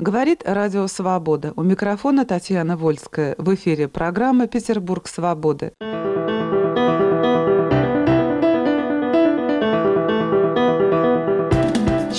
Говорит Радио Свобода. У микрофона Татьяна Вольская. В эфире программа «Петербург свободы».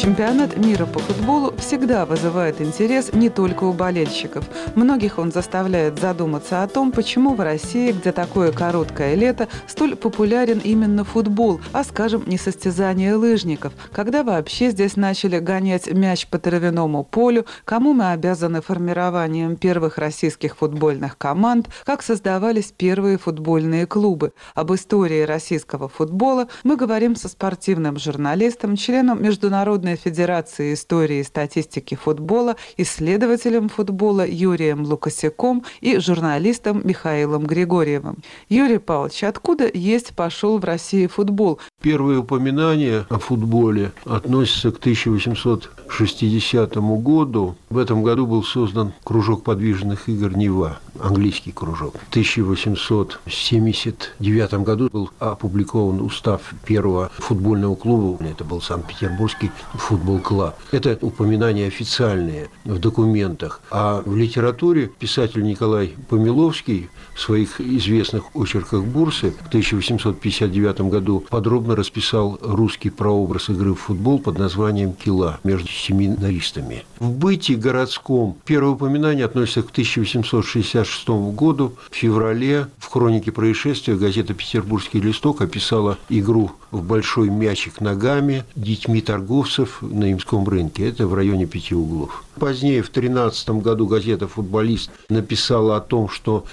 Чемпионат мира по футболу всегда вызывает интерес не только у болельщиков. Многих он заставляет задуматься о том, почему в России, где такое короткое лето, столь популярен именно футбол, а, скажем, не состязание лыжников. Когда вообще здесь начали гонять мяч по травяному полю, кому мы обязаны формированием первых российских футбольных команд, как создавались первые футбольные клубы. Об истории российского футбола мы говорим со спортивным журналистом, членом Международной Федерации истории и статистики футбола, исследователем футбола Юрием Лукасяком и журналистом Михаилом Григорьевым. Юрий Павлович, откуда есть пошел в России футбол? Первые упоминания о футболе относятся к 1860 году. В этом году был создан кружок подвижных игр «Нева», английский кружок. В 1879 году был опубликован устав первого футбольного клуба. Это был Санкт-Петербургский футбол-клуб. Это упоминания официальные в документах. А в литературе писатель Николай Помиловский своих известных очерках «Бурсы» в 1859 году подробно расписал русский прообраз игры в футбол под названием «Кила» между семинаристами. В быте городском первое упоминание относится к 1866 году. В феврале в хронике происшествия газета «Петербургский листок» описала игру в большой мячик ногами детьми торговцев на Имском рынке. Это в районе пяти углов. Позднее, в 13 году, газета «Футболист» написала о том, что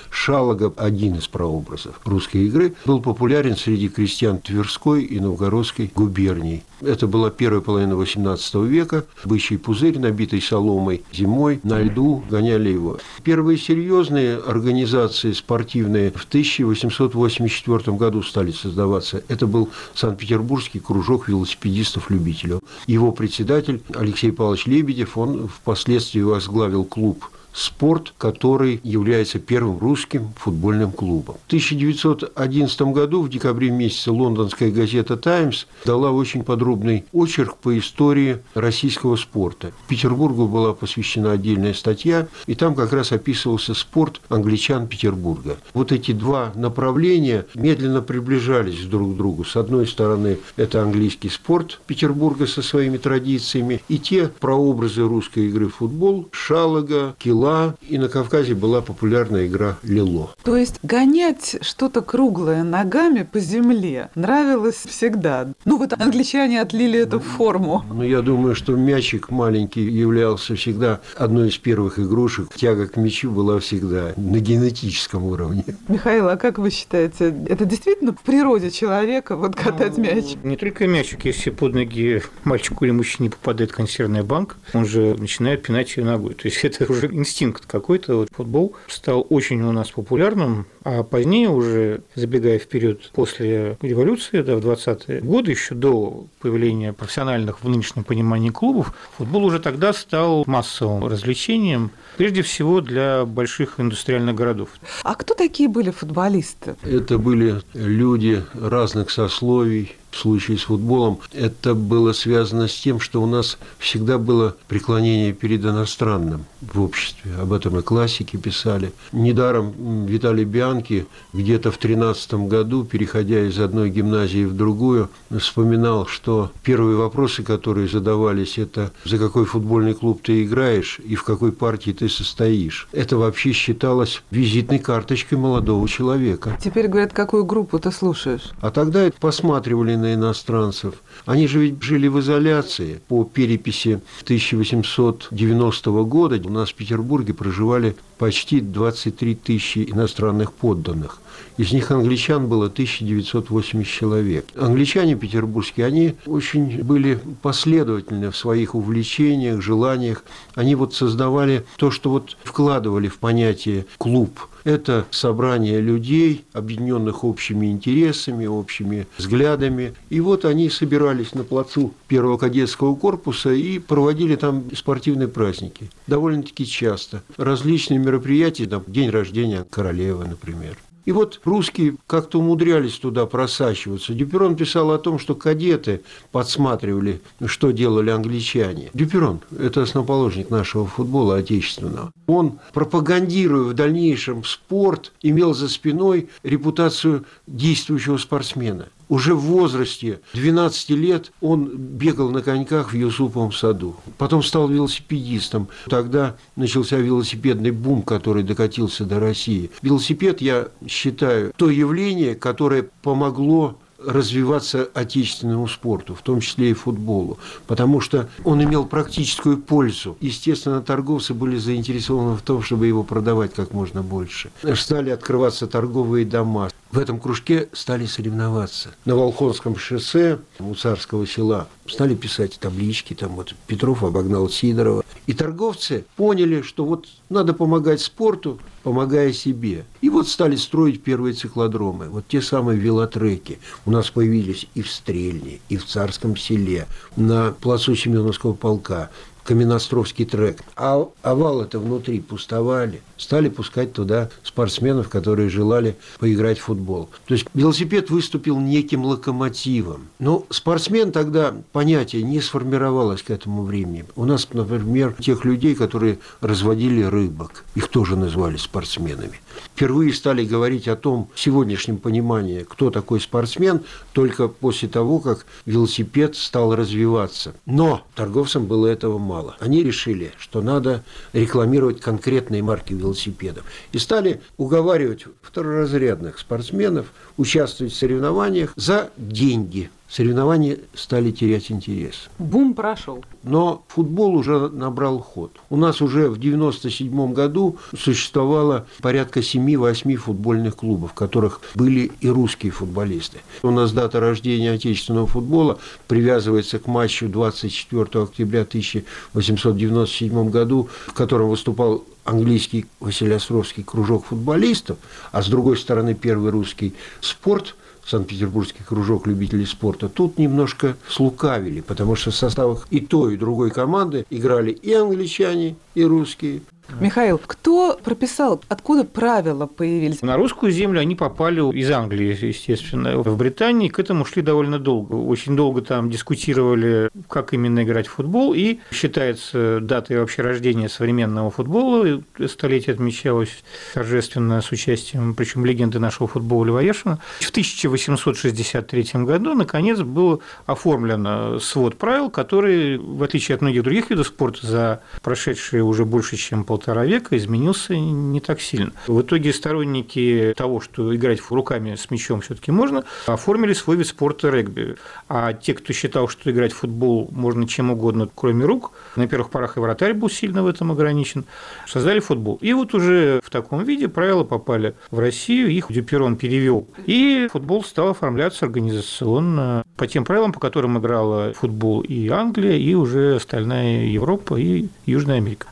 Шалога, один из прообразов русской игры, был популярен среди крестьян Тверской и Новгородской губерний. Это была первая половина XVIII века. Бычий пузырь, набитый соломой зимой, на льду гоняли его. Первые серьезные организации спортивные в 1884 году стали создаваться. Это был Санкт-Петербургский кружок велосипедистов-любителей. Его председатель Алексей Павлович Лебедев, он впоследствии возглавил клуб спорт, который является первым русским футбольным клубом. В 1911 году, в декабре месяце, лондонская газета «Таймс» дала очень подробный очерк по истории российского спорта. Петербургу была посвящена отдельная статья, и там как раз описывался спорт англичан Петербурга. Вот эти два направления медленно приближались друг к другу. С одной стороны, это английский спорт Петербурга со своими традициями, и те прообразы русской игры в футбол – Шалога, Кила, была, и на Кавказе была популярная игра лило. То есть гонять что-то круглое ногами по земле нравилось всегда. Ну вот англичане отлили эту форму. Ну я думаю, что мячик маленький являлся всегда одной из первых игрушек. Тяга к мячу была всегда на генетическом уровне. Михаил, а как вы считаете, это действительно в природе человека вот катать ну, мяч? Не только мячик, если под ноги мальчику или мужчине попадает консервная банка, он же начинает пинать ее ногой. То есть это уже инстинкт какой-то. Вот футбол стал очень у нас популярным, а позднее уже, забегая вперед после революции, да, в 20-е годы, еще до появления профессиональных в нынешнем понимании клубов, футбол уже тогда стал массовым развлечением, прежде всего для больших индустриальных городов. А кто такие были футболисты? Это были люди разных сословий, в случае с футболом, это было связано с тем, что у нас всегда было преклонение перед иностранным в обществе. Об этом и классики писали. Недаром Виталий Бианки где-то в 13 году, переходя из одной гимназии в другую, вспоминал, что первые вопросы, которые задавались, это за какой футбольный клуб ты играешь и в какой партии ты состоишь. Это вообще считалось визитной карточкой молодого человека. Теперь говорят, какую группу ты слушаешь. А тогда посматривали на иностранцев. Они же ведь жили в изоляции. По переписи 1890 года у нас в Петербурге проживали почти 23 тысячи иностранных подданных. Из них англичан было 1980 человек. Англичане петербургские, они очень были последовательны в своих увлечениях, желаниях. Они вот создавали то, что вот вкладывали в понятие «клуб». Это собрание людей, объединенных общими интересами, общими взглядами. И вот они собирались на плацу первого кадетского корпуса и проводили там спортивные праздники. Довольно-таки часто. Различные мероприятия, там, день рождения королевы, например. И вот русские как-то умудрялись туда просачиваться. Дюперон писал о том, что кадеты подсматривали, что делали англичане. Дюперон – это основоположник нашего футбола отечественного. Он, пропагандируя в дальнейшем спорт, имел за спиной репутацию действующего спортсмена – уже в возрасте 12 лет он бегал на коньках в Юсуповом саду. Потом стал велосипедистом. Тогда начался велосипедный бум, который докатился до России. Велосипед, я считаю, то явление, которое помогло развиваться отечественному спорту, в том числе и футболу, потому что он имел практическую пользу. Естественно, торговцы были заинтересованы в том, чтобы его продавать как можно больше. Стали открываться торговые дома. В этом кружке стали соревноваться. На Волхонском шоссе у царского села стали писать таблички, там вот Петров обогнал Сидорова. И торговцы поняли, что вот надо помогать спорту, помогая себе. И вот стали строить первые циклодромы, вот те самые велотреки. У нас появились и в Стрельне, и в Царском селе, на плацу Семеновского полка. Каменостровский трек. А овал это внутри пустовали. Стали пускать туда спортсменов, которые желали поиграть в футбол. То есть велосипед выступил неким локомотивом. Но спортсмен тогда понятие не сформировалось к этому времени. У нас, например, тех людей, которые разводили рыбок, их тоже назвали спортсменами. Впервые стали говорить о том, в сегодняшнем понимании, кто такой спортсмен, только после того, как велосипед стал развиваться. Но торговцам было этого мало. Они решили, что надо рекламировать конкретные марки велосипедов. И стали уговаривать второразрядных спортсменов участвовать в соревнованиях за деньги – соревнования стали терять интерес. Бум прошел. Но футбол уже набрал ход. У нас уже в 1997 году существовало порядка 7-8 футбольных клубов, в которых были и русские футболисты. У нас дата рождения отечественного футбола привязывается к матчу 24 октября 1897 году, в котором выступал английский Василиостровский кружок футболистов, а с другой стороны первый русский спорт – Санкт-Петербургский кружок любителей спорта, тут немножко слукавили, потому что в составах и той, и другой команды играли и англичане, и русские. Михаил, кто прописал, откуда правила появились? На русскую землю они попали из Англии, естественно. В Британии к этому шли довольно долго. Очень долго там дискутировали, как именно играть в футбол, и считается датой вообще рождения современного футбола. Столетие отмечалось торжественно с участием, причем легенды нашего футбола Льва Яшина. В 1863 году, наконец, был оформлен свод правил, который, в отличие от многих других видов спорта, за прошедшие уже больше, чем пол полтора века изменился не так сильно. В итоге сторонники того, что играть руками с мячом все таки можно, оформили свой вид спорта регби. А те, кто считал, что играть в футбол можно чем угодно, кроме рук, на первых порах и вратарь был сильно в этом ограничен, создали футбол. И вот уже в таком виде правила попали в Россию, их Дюперон перевел. И футбол стал оформляться организационно по тем правилам, по которым играла футбол и Англия, и уже остальная Европа и Южная Америка.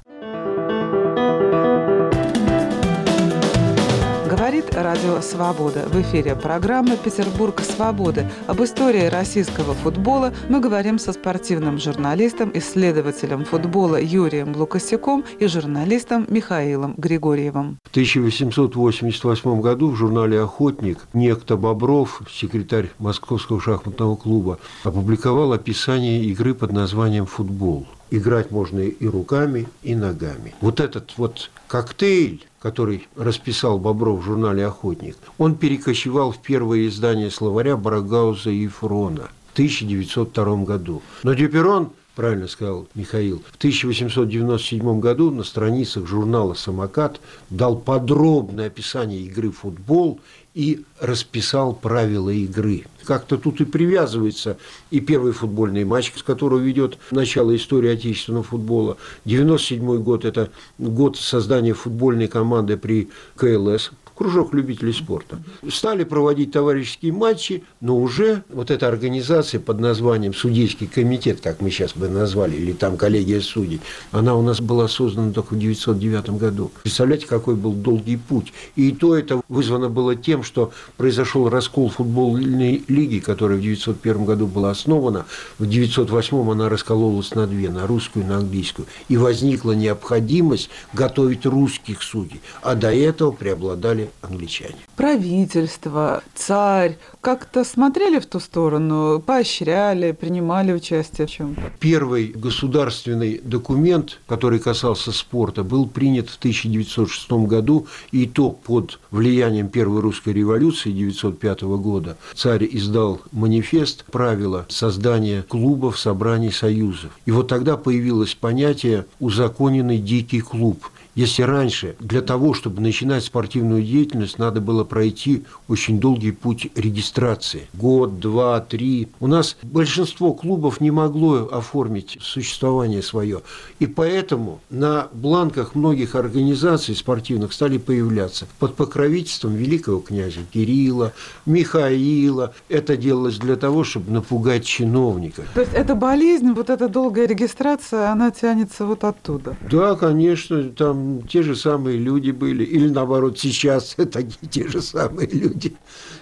Радио Свобода. В эфире программа «Петербург свободы». Об истории российского футбола мы говорим со спортивным журналистом, исследователем футбола Юрием Лукасяком и журналистом Михаилом Григорьевым. В 1888 году в журнале «Охотник» некто Бобров, секретарь Московского шахматного клуба, опубликовал описание игры под названием «Футбол». Играть можно и руками, и ногами. Вот этот вот коктейль который расписал Бобров в журнале «Охотник», он перекочевал в первое издание словаря Барагауза и Фрона в 1902 году. Но Дюперон правильно сказал Михаил, в 1897 году на страницах журнала «Самокат» дал подробное описание игры в футбол и расписал правила игры. Как-то тут и привязывается и первый футбольный матч, с которого ведет начало истории отечественного футбола. 97 год – это год создания футбольной команды при КЛС, кружок любителей спорта. Стали проводить товарищеские матчи, но уже вот эта организация под названием Судейский комитет, как мы сейчас бы назвали, или там коллегия судей, она у нас была создана только в 1909 году. Представляете, какой был долгий путь. И то это вызвано было тем, что произошел раскол футбольной лиги, которая в 1901 году была основана. В 1908 она раскололась на две, на русскую и на английскую. И возникла необходимость готовить русских судей. А до этого преобладали англичане. Правительство, царь как-то смотрели в ту сторону, поощряли, принимали участие в чем-то? Первый государственный документ, который касался спорта, был принят в 1906 году, и то под влиянием Первой русской революции 1905 года. Царь издал манифест правила создания клубов, собраний, союзов. И вот тогда появилось понятие «узаконенный дикий клуб», если раньше для того, чтобы начинать спортивную деятельность, надо было пройти очень долгий путь регистрации. Год, два, три. У нас большинство клубов не могло оформить существование свое. И поэтому на бланках многих организаций спортивных стали появляться под покровительством великого князя Кирилла, Михаила. Это делалось для того, чтобы напугать чиновников. То есть эта болезнь, вот эта долгая регистрация, она тянется вот оттуда? Да, конечно, там те же самые люди были, или наоборот, сейчас это те же самые люди.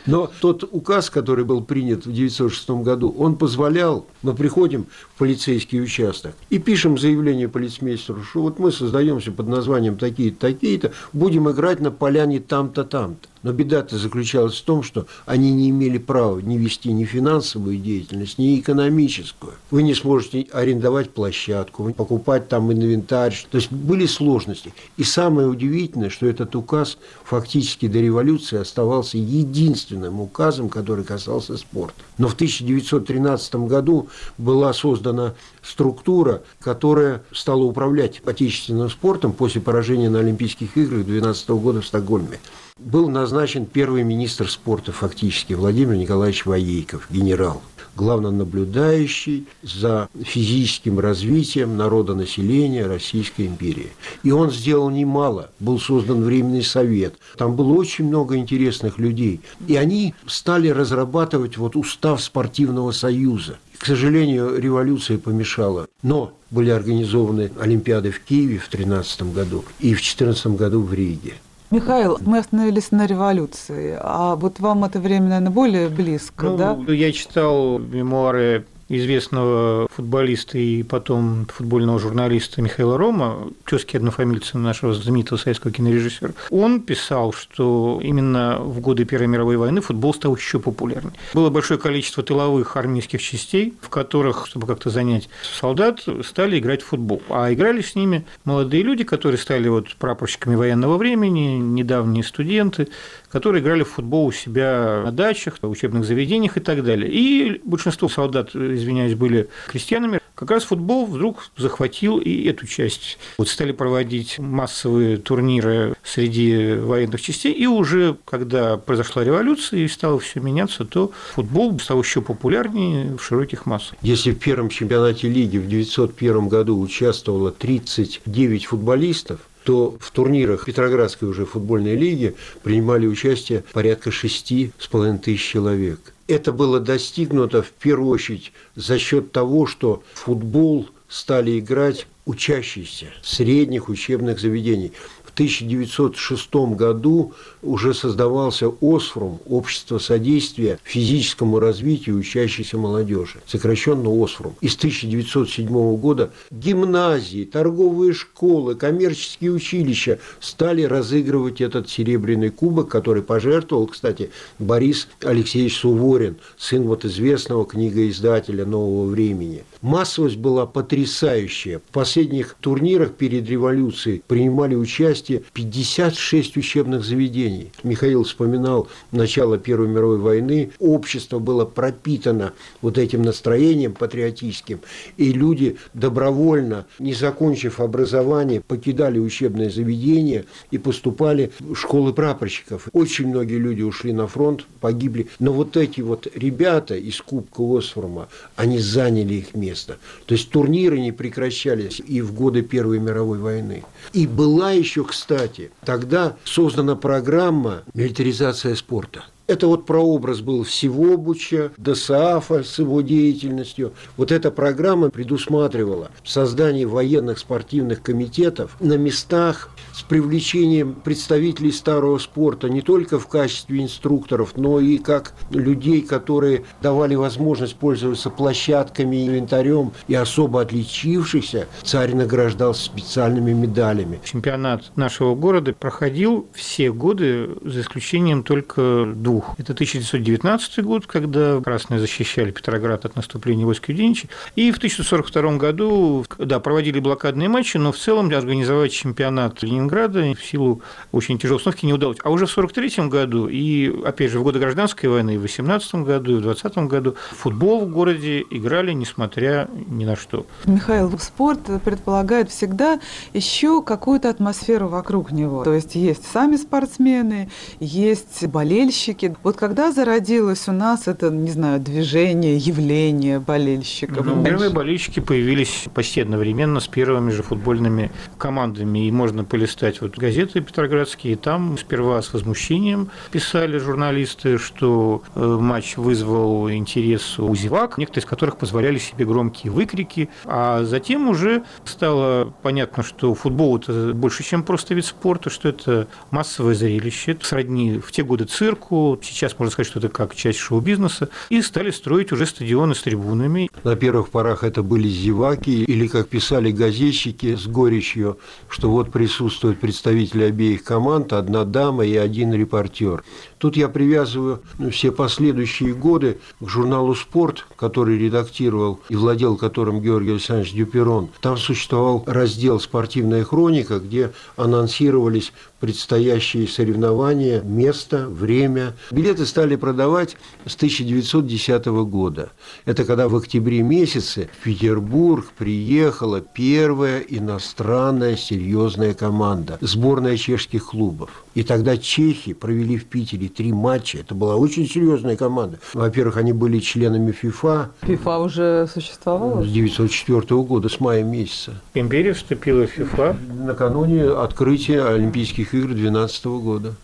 Но тот указ, который был принят в 1906 году, он позволял, мы приходим в полицейский участок и пишем заявление полицмейстеру, что вот мы создаемся под названием такие-то, такие-то, будем играть на поляне там-то, там-то. Но беда-то заключалась в том, что они не имели права не вести ни финансовую деятельность, ни экономическую. Вы не сможете арендовать площадку, покупать там инвентарь. То есть были сложности. И самое удивительное, что этот указ фактически до революции оставался единственным указом, который касался спорта. Но в 1913 году была создана структура, которая стала управлять отечественным спортом после поражения на Олимпийских играх 2012 года в Стокгольме был назначен первый министр спорта фактически Владимир Николаевич Воейков, генерал главнонаблюдающий за физическим развитием народонаселения Российской империи. И он сделал немало. Был создан Временный совет. Там было очень много интересных людей. И они стали разрабатывать вот устав спортивного союза. К сожалению, революция помешала. Но были организованы Олимпиады в Киеве в 2013 году и в 2014 году в Риге. Михаил, мы остановились на революции, а вот вам это время, наверное, более близко, ну, да? Я читал мемуары известного футболиста и потом футбольного журналиста Михаила Рома, тезки однофамильца нашего знаменитого советского кинорежиссера, он писал, что именно в годы Первой мировой войны футбол стал еще популярнее. Было большое количество тыловых армейских частей, в которых, чтобы как-то занять солдат, стали играть в футбол. А играли с ними молодые люди, которые стали вот прапорщиками военного времени, недавние студенты, которые играли в футбол у себя на дачах, в учебных заведениях и так далее. И большинство солдат, извиняюсь, были крестьянами. Как раз футбол вдруг захватил и эту часть. Вот стали проводить массовые турниры среди военных частей, и уже когда произошла революция и стало все меняться, то футбол стал еще популярнее в широких массах. Если в первом чемпионате лиги в 1901 году участвовало 39 футболистов, то в турнирах Петроградской уже футбольной лиги принимали участие порядка шести с половиной тысяч человек. Это было достигнуто в первую очередь за счет того, что футбол стали играть учащиеся средних учебных заведений. 1906 году уже создавался ОСФРУМ, Общество содействия физическому развитию учащейся молодежи, сокращенно ОСФРУМ. И с 1907 года гимназии, торговые школы, коммерческие училища стали разыгрывать этот серебряный кубок, который пожертвовал, кстати, Борис Алексеевич Суворин, сын вот известного книгоиздателя «Нового времени». Массовость была потрясающая. В последних турнирах перед революцией принимали участие 56 учебных заведений. Михаил вспоминал начало Первой мировой войны. Общество было пропитано вот этим настроением патриотическим. И люди добровольно, не закончив образование, покидали учебное заведение и поступали в школы прапорщиков. Очень многие люди ушли на фронт, погибли. Но вот эти вот ребята из Кубка Осформа, они заняли их место. То есть турниры не прекращались и в годы Первой мировой войны. И была еще, кстати, тогда создана программа «Милитаризация спорта». Это вот прообраз был всего Буча, ДСАФа с его деятельностью. Вот эта программа предусматривала создание военных спортивных комитетов на местах с привлечением представителей старого спорта не только в качестве инструкторов, но и как людей, которые давали возможность пользоваться площадками, инвентарем и особо отличившихся царь награждал специальными медалями. Чемпионат нашего города проходил все годы, за исключением только двух. Это 1919 год, когда красные защищали Петроград от наступления войск Юдинича, и в 1942 году, да, проводили блокадные матчи, но в целом организовать чемпионат Ленинграда в силу очень тяжелой установки не удалось. А уже в 1943 году и, опять же, в годы гражданской войны, и в 18 году, и в 20 году футбол в городе играли, несмотря ни на что. Михаил, спорт предполагает всегда еще какую-то атмосферу вокруг него. То есть есть сами спортсмены, есть болельщики. Вот когда зародилось у нас это, не знаю, движение, явление болельщиков? Ну, первые болельщики появились почти одновременно с первыми же футбольными командами. И можно полистать вот газеты петроградские, и там сперва с возмущением писали журналисты, что э, матч вызвал интерес у зевак, некоторые из которых позволяли себе громкие выкрики, а затем уже стало понятно, что футбол – это больше, чем просто вид спорта, что это массовое зрелище, это сродни в те годы цирку, сейчас можно сказать, что это как часть шоу-бизнеса, и стали строить уже стадионы с трибунами. На первых порах это были зеваки, или, как писали газетчики с горечью, что вот присутствуют представители обеих команд, одна дама и один репортер. Тут я привязываю ну, все последующие годы к журналу «Спорт», который редактировал и владел которым Георгий Александрович Дюперон. Там существовал раздел «Спортивная хроника», где анонсировались предстоящие соревнования, место, время. Билеты стали продавать с 1910 года. Это когда в октябре месяце в Петербург приехала первая иностранная серьезная команда – сборная чешских клубов. И тогда чехи провели в Питере три матча. Это была очень серьезная команда. Во-первых, они были членами ФИФА. ФИФА уже существовала? С 1904 года, с мая месяца. Империя вступила в ФИФА? Накануне открытия Олимпийских игр 2012 года.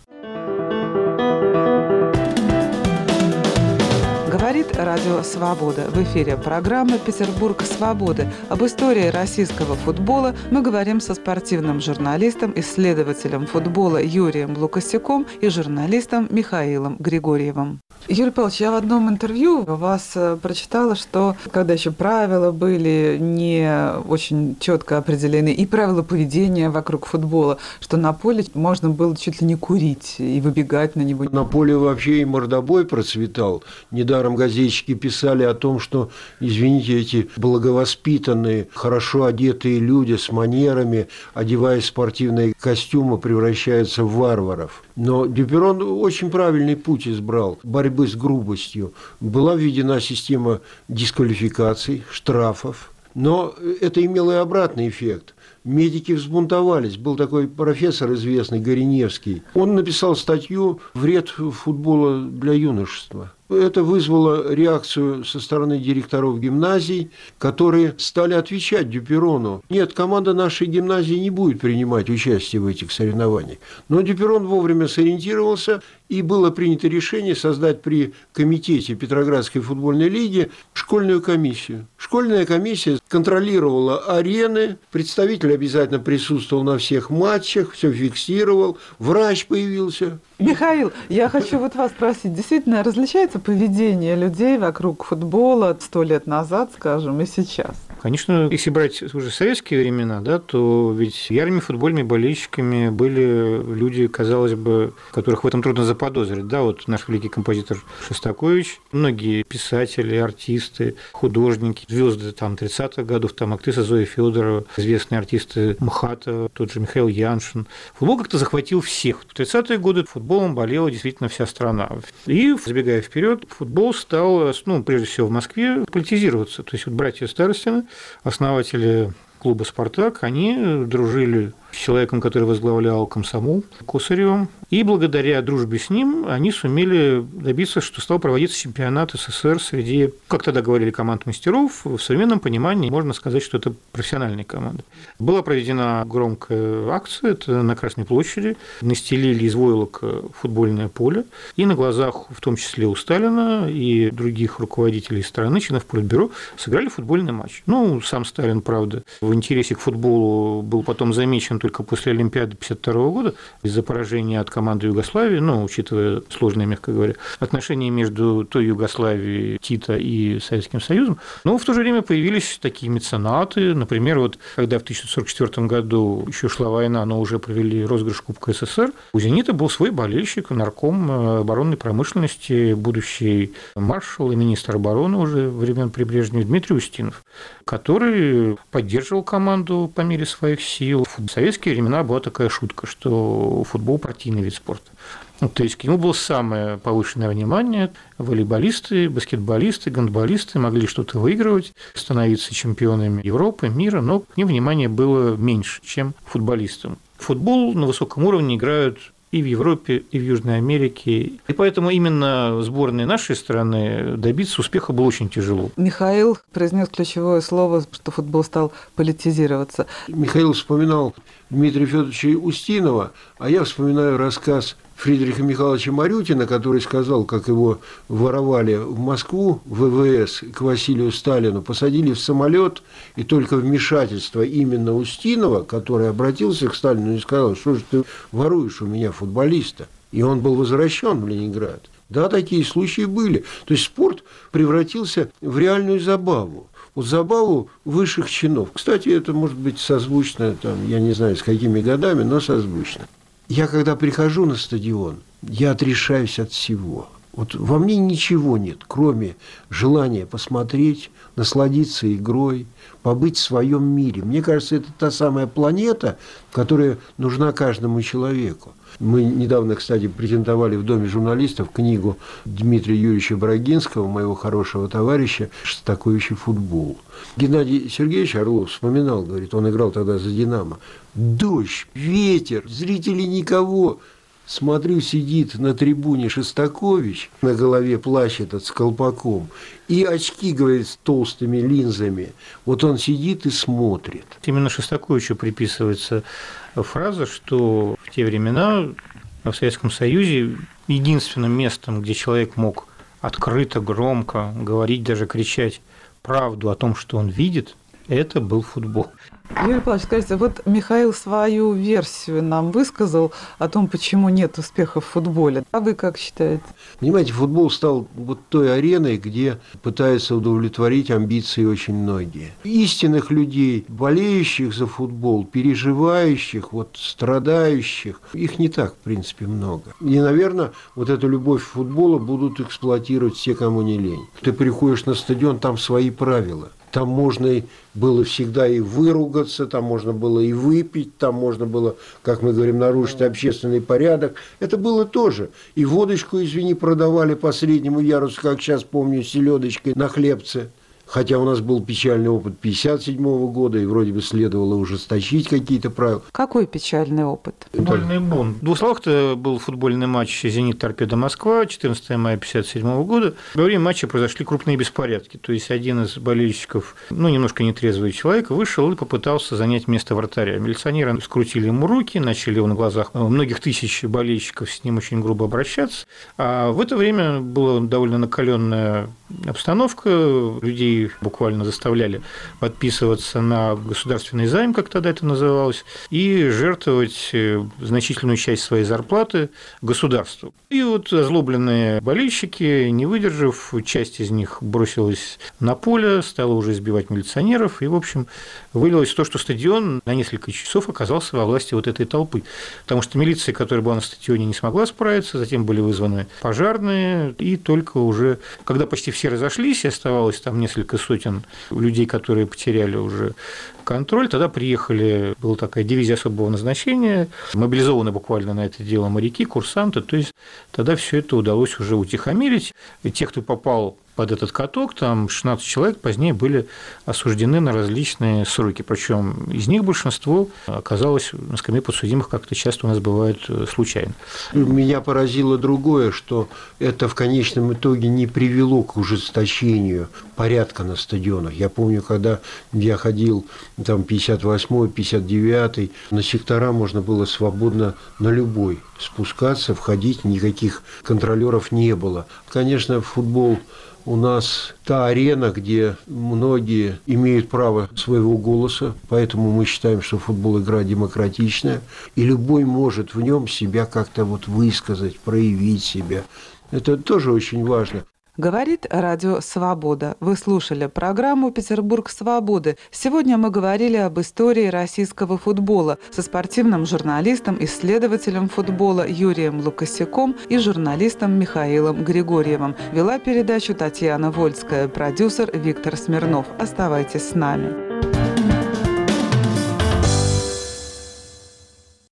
Радио Свобода. В эфире программа «Петербург свободы». Об истории российского футбола мы говорим со спортивным журналистом, исследователем футбола Юрием Лукасяком и журналистом Михаилом Григорьевым. Юрий Павлович, я в одном интервью у вас э, прочитала, что когда еще правила были не очень четко определены, и правила поведения вокруг футбола, что на поле можно было чуть ли не курить и выбегать на него. На поле вообще и мордобой процветал. Недаром газетчики писали о том, что, извините, эти благовоспитанные, хорошо одетые люди с манерами, одеваясь в спортивные костюмы, превращаются в варваров. Но Дюперон очень правильный путь избрал борьбы с грубостью. Была введена система дисквалификаций, штрафов, но это имело и обратный эффект. Медики взбунтовались. Был такой профессор известный, Гориневский. Он написал статью «Вред футбола для юношества». Это вызвало реакцию со стороны директоров гимназий, которые стали отвечать Дюперону. Нет, команда нашей гимназии не будет принимать участие в этих соревнованиях. Но Дюперон вовремя сориентировался, и было принято решение создать при комитете Петроградской футбольной лиги школьную комиссию. Школьная комиссия контролировала арены, представитель обязательно присутствовал на всех матчах, все фиксировал, врач появился. Михаил, я хочу вот вас спросить, действительно различается поведение людей вокруг футбола сто лет назад, скажем, и сейчас? Конечно, если брать уже советские времена, да, то ведь ярыми футбольными болельщиками были люди, казалось бы, которых в этом трудно заподозрить. Да, вот наш великий композитор Шостакович, многие писатели, артисты, художники, звезды там 30-х годов, там актриса Зоя Федорова, известные артисты МХАТа, тот же Михаил Яншин. Футбол как-то захватил всех. В 30-е годы футболом болела действительно вся страна. И, забегая вперед, футбол стал, ну, прежде всего в Москве, политизироваться. То есть вот братья Старостины основатели клуба «Спартак», они дружили человеком, который возглавлял комсомол, Косаревым. И благодаря дружбе с ним они сумели добиться, что стал проводиться чемпионат СССР среди, как тогда говорили, команд мастеров. В современном понимании можно сказать, что это профессиональные команды. Была проведена громкая акция, это на Красной площади. Настелили из войлок футбольное поле. И на глазах, в том числе у Сталина и других руководителей страны, членов Политбюро, сыграли футбольный матч. Ну, сам Сталин, правда, в интересе к футболу был потом замечен только после Олимпиады 1952 года из-за поражения от команды Югославии, ну, учитывая сложные, мягко говоря, отношения между той Югославией Тита и Советским Союзом. Но в то же время появились такие меценаты. Например, вот когда в 1944 году еще шла война, но уже провели розыгрыш Кубка СССР, у «Зенита» был свой болельщик, нарком оборонной промышленности, будущий маршал и министр обороны уже времен при Брежневе Дмитрий Устинов, который поддерживал команду по мере своих сил. В советские времена была такая шутка, что футбол – партийный вид спорта. Ну, то есть к нему было самое повышенное внимание. Волейболисты, баскетболисты, гандболисты могли что-то выигрывать, становиться чемпионами Европы, мира, но к ним внимание было меньше, чем футболистам. Футбол на высоком уровне играют и в Европе, и в Южной Америке. И поэтому именно сборной нашей страны добиться успеха было очень тяжело. Михаил произнес ключевое слово, что футбол стал политизироваться. Михаил вспоминал Дмитрия Федоровича Устинова, а я вспоминаю рассказ Фридриха Михайловича Марютина, который сказал, как его воровали в Москву, в ВВС, к Василию Сталину, посадили в самолет, и только вмешательство именно Устинова, который обратился к Сталину и сказал, что же ты воруешь у меня футболиста, и он был возвращен в Ленинград. Да, такие случаи были. То есть спорт превратился в реальную забаву вот забаву высших чинов. Кстати, это может быть созвучно, там, я не знаю, с какими годами, но созвучно. Я когда прихожу на стадион, я отрешаюсь от всего. Вот во мне ничего нет, кроме желания посмотреть, насладиться игрой, побыть в своем мире. Мне кажется, это та самая планета, которая нужна каждому человеку. Мы недавно, кстати, презентовали в Доме журналистов книгу Дмитрия Юрьевича Брагинского, моего хорошего товарища, «Шостаковичий футбол». Геннадий Сергеевич Орлов вспоминал, говорит, он играл тогда за «Динамо». Дождь, ветер, зрителей никого. Смотрю, сидит на трибуне Шестакович, на голове плащ этот с колпаком, и очки, говорит, с толстыми линзами. Вот он сидит и смотрит. Именно Шестаковичу приписывается фраза, что в те времена в Советском Союзе единственным местом, где человек мог открыто, громко говорить, даже кричать правду о том, что он видит, это был футбол. Юрий Павлович, скажите, вот Михаил свою версию нам высказал о том, почему нет успеха в футболе. А вы как считаете? Понимаете, футбол стал вот той ареной, где пытаются удовлетворить амбиции очень многие. Истинных людей, болеющих за футбол, переживающих, вот страдающих, их не так, в принципе, много. И, наверное, вот эту любовь к футболу будут эксплуатировать все, кому не лень. Ты приходишь на стадион, там свои правила. Там можно было всегда и выругаться, там можно было и выпить, там можно было, как мы говорим, нарушить общественный порядок. Это было тоже. И водочку, извини, продавали по среднему ярусу, как сейчас помню, селедочкой на хлебце. Хотя у нас был печальный опыт 1957 года, и вроде бы следовало ужесточить какие-то правила. Какой печальный опыт? Футбольный бунт. В двух словах-то был футбольный матч «Зенит Торпеда Москва» 14 мая 1957 года. Во время матча произошли крупные беспорядки. То есть один из болельщиков, ну, немножко нетрезвый человек, вышел и попытался занять место вратаря. Милиционеры скрутили ему руки, начали его на глазах многих тысяч болельщиков с ним очень грубо обращаться. А в это время была довольно накаленная обстановка, людей буквально заставляли подписываться на государственный займ, как тогда это называлось, и жертвовать э, значительную часть своей зарплаты государству. И вот озлобленные болельщики, не выдержав, часть из них бросилась на поле, стала уже избивать милиционеров, и, в общем, вылилось то, что стадион на несколько часов оказался во власти вот этой толпы. Потому что милиция, которая была на стадионе, не смогла справиться, затем были вызваны пожарные, и только уже, когда почти все разошлись, и оставалось там несколько сотен людей, которые потеряли уже контроль. Тогда приехали, была такая дивизия особого назначения, мобилизованы буквально на это дело моряки, курсанты. То есть тогда все это удалось уже утихомирить. И те, кто попал под этот каток, там 16 человек позднее были осуждены на различные сроки, причем из них большинство оказалось на скамье подсудимых, как это часто у нас бывает э, случайно. Меня поразило другое, что это в конечном итоге не привело к ужесточению порядка на стадионах. Я помню, когда я ходил там 58-й, 59-й, на сектора можно было свободно на любой спускаться, входить, никаких контролеров не было. Конечно, футбол у нас та арена, где многие имеют право своего голоса, поэтому мы считаем, что футбол игра демократичная, и любой может в нем себя как-то вот высказать, проявить себя. Это тоже очень важно. Говорит радио «Свобода». Вы слушали программу «Петербург свободы». Сегодня мы говорили об истории российского футбола со спортивным журналистом, исследователем футбола Юрием Лукасяком и журналистом Михаилом Григорьевым. Вела передачу Татьяна Вольская, продюсер Виктор Смирнов. Оставайтесь с нами.